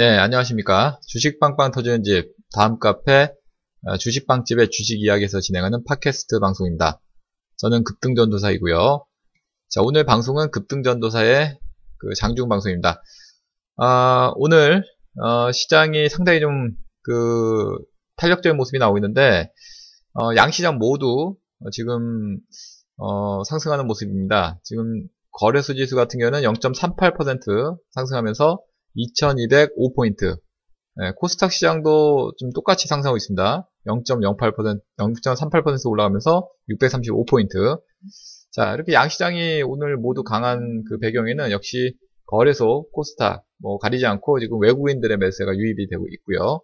네, 안녕하십니까. 주식빵빵 터지는 집, 다음 카페, 어, 주식빵집의 주식 이야기에서 진행하는 팟캐스트 방송입니다. 저는 급등전도사이고요. 자, 오늘 방송은 급등전도사의 그 장중 방송입니다. 아, 오늘, 어, 시장이 상당히 좀, 그, 탄력적인 모습이 나오고 있는데, 어, 양시장 모두 지금, 어, 상승하는 모습입니다. 지금 거래소 지수 같은 경우는 0.38% 상승하면서 2205포인트. 네, 코스닥 시장도 좀 똑같이 상승하고 있습니다. 0.08%, 0.38% 올라가면서 635포인트. 자, 이렇게 양시장이 오늘 모두 강한 그 배경에는 역시 거래소, 코스닥, 뭐 가리지 않고 지금 외국인들의 매수가 유입이 되고 있고요.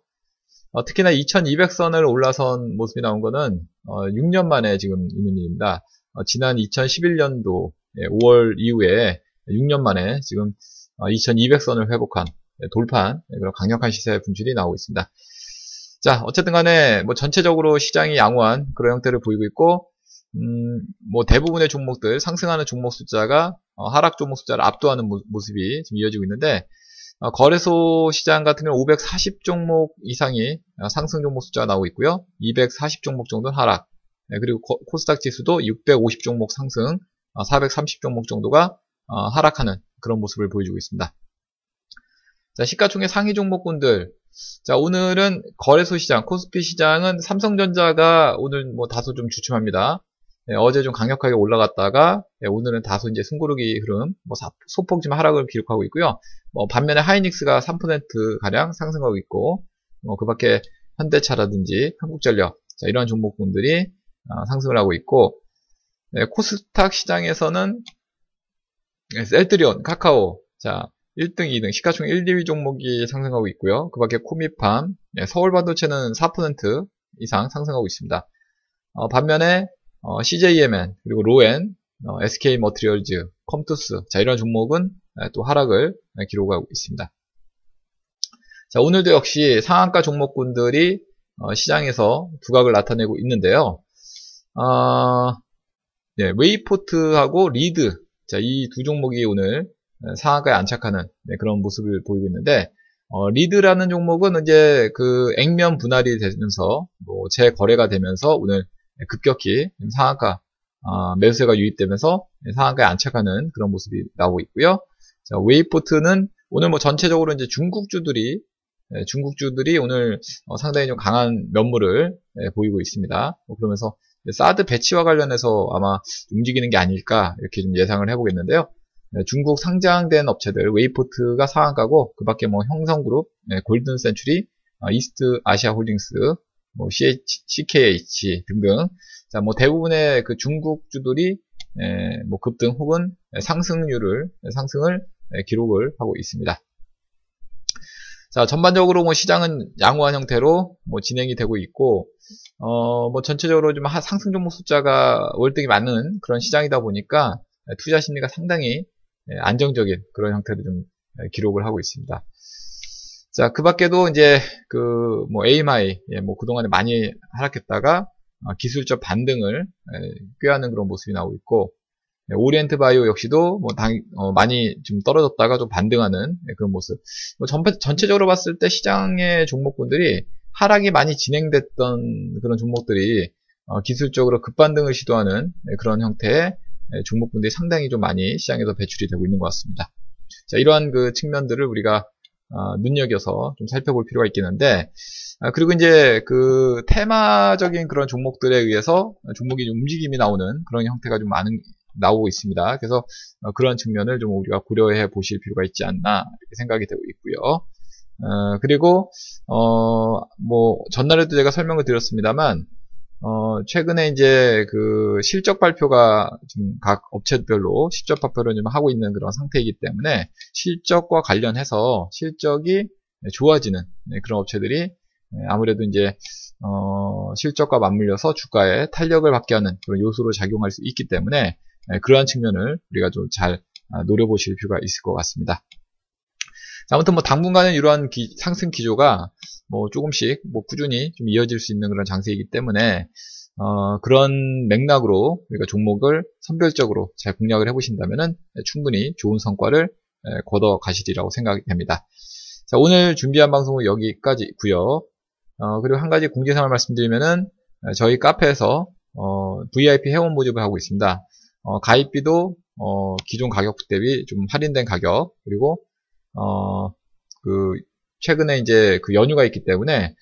어, 특히나 2200선을 올라선 모습이 나온 거는 어, 6년 만에 지금 있는 일입니다. 어, 지난 2011년도 5월 이후에 6년 만에 지금 2200선을 어, 회복한 네, 돌판 네, 그런 강력한 시세 분출이 나오고 있습니다. 자 어쨌든 간에 뭐 전체적으로 시장이 양호한 그런 형태를 보이고 있고 음, 뭐 대부분의 종목들 상승하는 종목 숫자가 어, 하락 종목 숫자를 압도하는 모 습이 지금 이어지고 있는데 어, 거래소 시장 같은 경우는 540 종목 이상이 상승 종목 숫자가 나오고 있고요. 240 종목 정도는 하락. 네, 그리고 코스닥 지수도 650 종목 상승, 430 종목 정도가 하락하는 그런 모습을 보여주고 있습니다. 자, 시가총액 상위 종목군들. 자, 오늘은 거래소 시장, 코스피 시장은 삼성전자가 오늘 뭐 다소 좀 주춤합니다. 네, 어제 좀 강력하게 올라갔다가 네, 오늘은 다소 이제 숨고르기 흐름, 뭐 소폭 좀 하락을 기록하고 있고요. 뭐 반면에 하이닉스가 3% 가량 상승하고 있고, 뭐 그밖에 현대차라든지 한국전력, 자, 이러한 종목군들이 어, 상승을 하고 있고, 네, 코스닥 시장에서는 네, 셀트리온, 카카오, 자, 1등, 2등, 시가총 1, 2위 종목이 상승하고 있고요. 그 밖에 코미팜, 네, 서울반도체는 4% 이상 상승하고 있습니다. 어, 반면에 어, CJMN, 그리고 로엔, 어, SK머티리얼즈, 컴투스, 자 이런 종목은 네, 또 하락을 네, 기록하고 있습니다. 자 오늘도 역시 상한가 종목군들이 어, 시장에서 두각을 나타내고 있는데요. 어, 네, 웨이포트하고 리드, 자, 이 두 종목이 오늘 상한가에 안착하는 네, 그런 모습을 보이고 있는데, 어, 리드라는 종목은 이제 그 액면 분할이 되면서 뭐 재거래가 되면서 오늘 급격히 상한가 어, 매수세가 유입되면서 상한가에 안착하는 그런 모습이 나오고 있고요. 자, 웨이포트는 오늘 뭐 전체적으로 이제 중국주들이 네, 중국주들이 오늘 어, 상당히 좀 강한 면모를 네, 보이고 있습니다. 뭐 그러면서 사드 배치와 관련해서 아마 움직이는 게 아닐까 이렇게 좀 예상을 해보겠는데요. 네, 중국 상장된 업체들 웨이포트가 상한가고 그 밖에 뭐 헝셩그룹, 네, 골든 센츄리, 어, 이스트 아시아 홀딩스, 뭐 CH, CKH 등등 자, 뭐 대부분의 그 중국 주들이 예, 뭐 급등 혹은 상승률을 상승을 예, 기록을 하고 있습니다. 자, 전반적으로 뭐 시장은 양호한 형태로 뭐 진행이 되고 있고, 어, 뭐 전체적으로 좀 상승 종목 숫자가 월등히 많은 그런 시장이다 보니까 투자 심리가 상당히 예, 안정적인 그런 형태로 좀 예, 기록을 하고 있습니다. 자, 그 밖에도 이제 그 뭐 AMI, 예, 뭐 그동안에 많이 하락했다가 어, 기술적 반등을 꾀하는 그런 모습이 나오고 있고, 네, 오리엔트 바이오 역시도 뭐 당, 어, 많이 좀 떨어졌다가 좀 반등하는 네, 그런 모습. 뭐 전, 전체적으로 봤을 때 시장의 종목군들이 하락이 많이 진행됐던 그런 종목들이 어, 기술적으로 급반등을 시도하는 네, 그런 형태의 종목군들이 상당히 좀 많이 시장에서 배출이 되고 있는 것 같습니다. 자, 이러한 그 측면들을 우리가 어, 눈여겨서 좀 살펴볼 필요가 있겠는데, 아, 그리고 이제 그 테마적인 그런 종목들에 의해서 종목이 움직임이 나오는 그런 형태가 좀 많은 나오고 있습니다. 그래서 어, 그런 측면을 좀 우리가 고려해 보실 필요가 있지 않나 이렇게 생각이 되고 있고요. 어, 그리고 어, 뭐 전날에도 제가 설명을 드렸습니다만 어, 최근에 이제 그 실적 발표가 지금 각 업체별로 실적 발표를 좀 하고 있는 그런 상태이기 때문에 실적과 관련해서 실적이 좋아지는 네, 그런 업체들이 네, 아무래도 이제 어, 실적과 맞물려서 주가에 탄력을 받게 하는 그런 요소로 작용할 수 있기 때문에 네, 그러한 측면을 우리가 좀잘 아, 노려보실 필요가 있을 것 같습니다. 아무튼 뭐 당분간은 이러한 기, 상승 기조가 뭐 조금씩 뭐 꾸준히 좀 이어질 수 있는 그런 장세이기 때문에 어, 그런 맥락으로 우리가 종목을 선별적으로 잘 공략을 해보신다면은 충분히 좋은 성과를 걷어 가시리라고 생각이 됩니다. 자, 오늘 준비한 방송은 여기까지 있고요. 어, 그리고 한 가지 공지사항을 말씀드리면은 저희 카페에서 어, VIP 회원 모집을 하고 있습니다. 어, 가입비도 어, 기존 가격 대비 좀 할인된 가격 그리고 어, 그 최근에 이제 그 연휴가 있기 때문에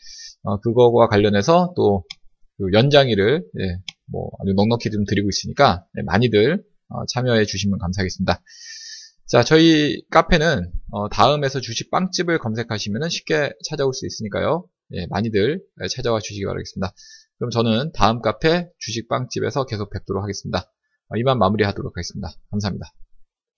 어, 그거와 관련해서 또 그 연장일을 예, 뭐 아주 넉넉히 좀 드리고 있으니까 네, 많이들 어, 참여해 주시면 감사하겠습니다. 자, 저희 카페는 어, 다음에서 주식 빵집을 검색하시면 쉽게 찾아올 수 있으니까요. 예, 많이들 찾아와 주시기 바라겠습니다. 그럼 저는 다음 카페 주식 빵집에서 계속 뵙도록 하겠습니다. 어, 이만 마무리하도록 하겠습니다. 감사합니다.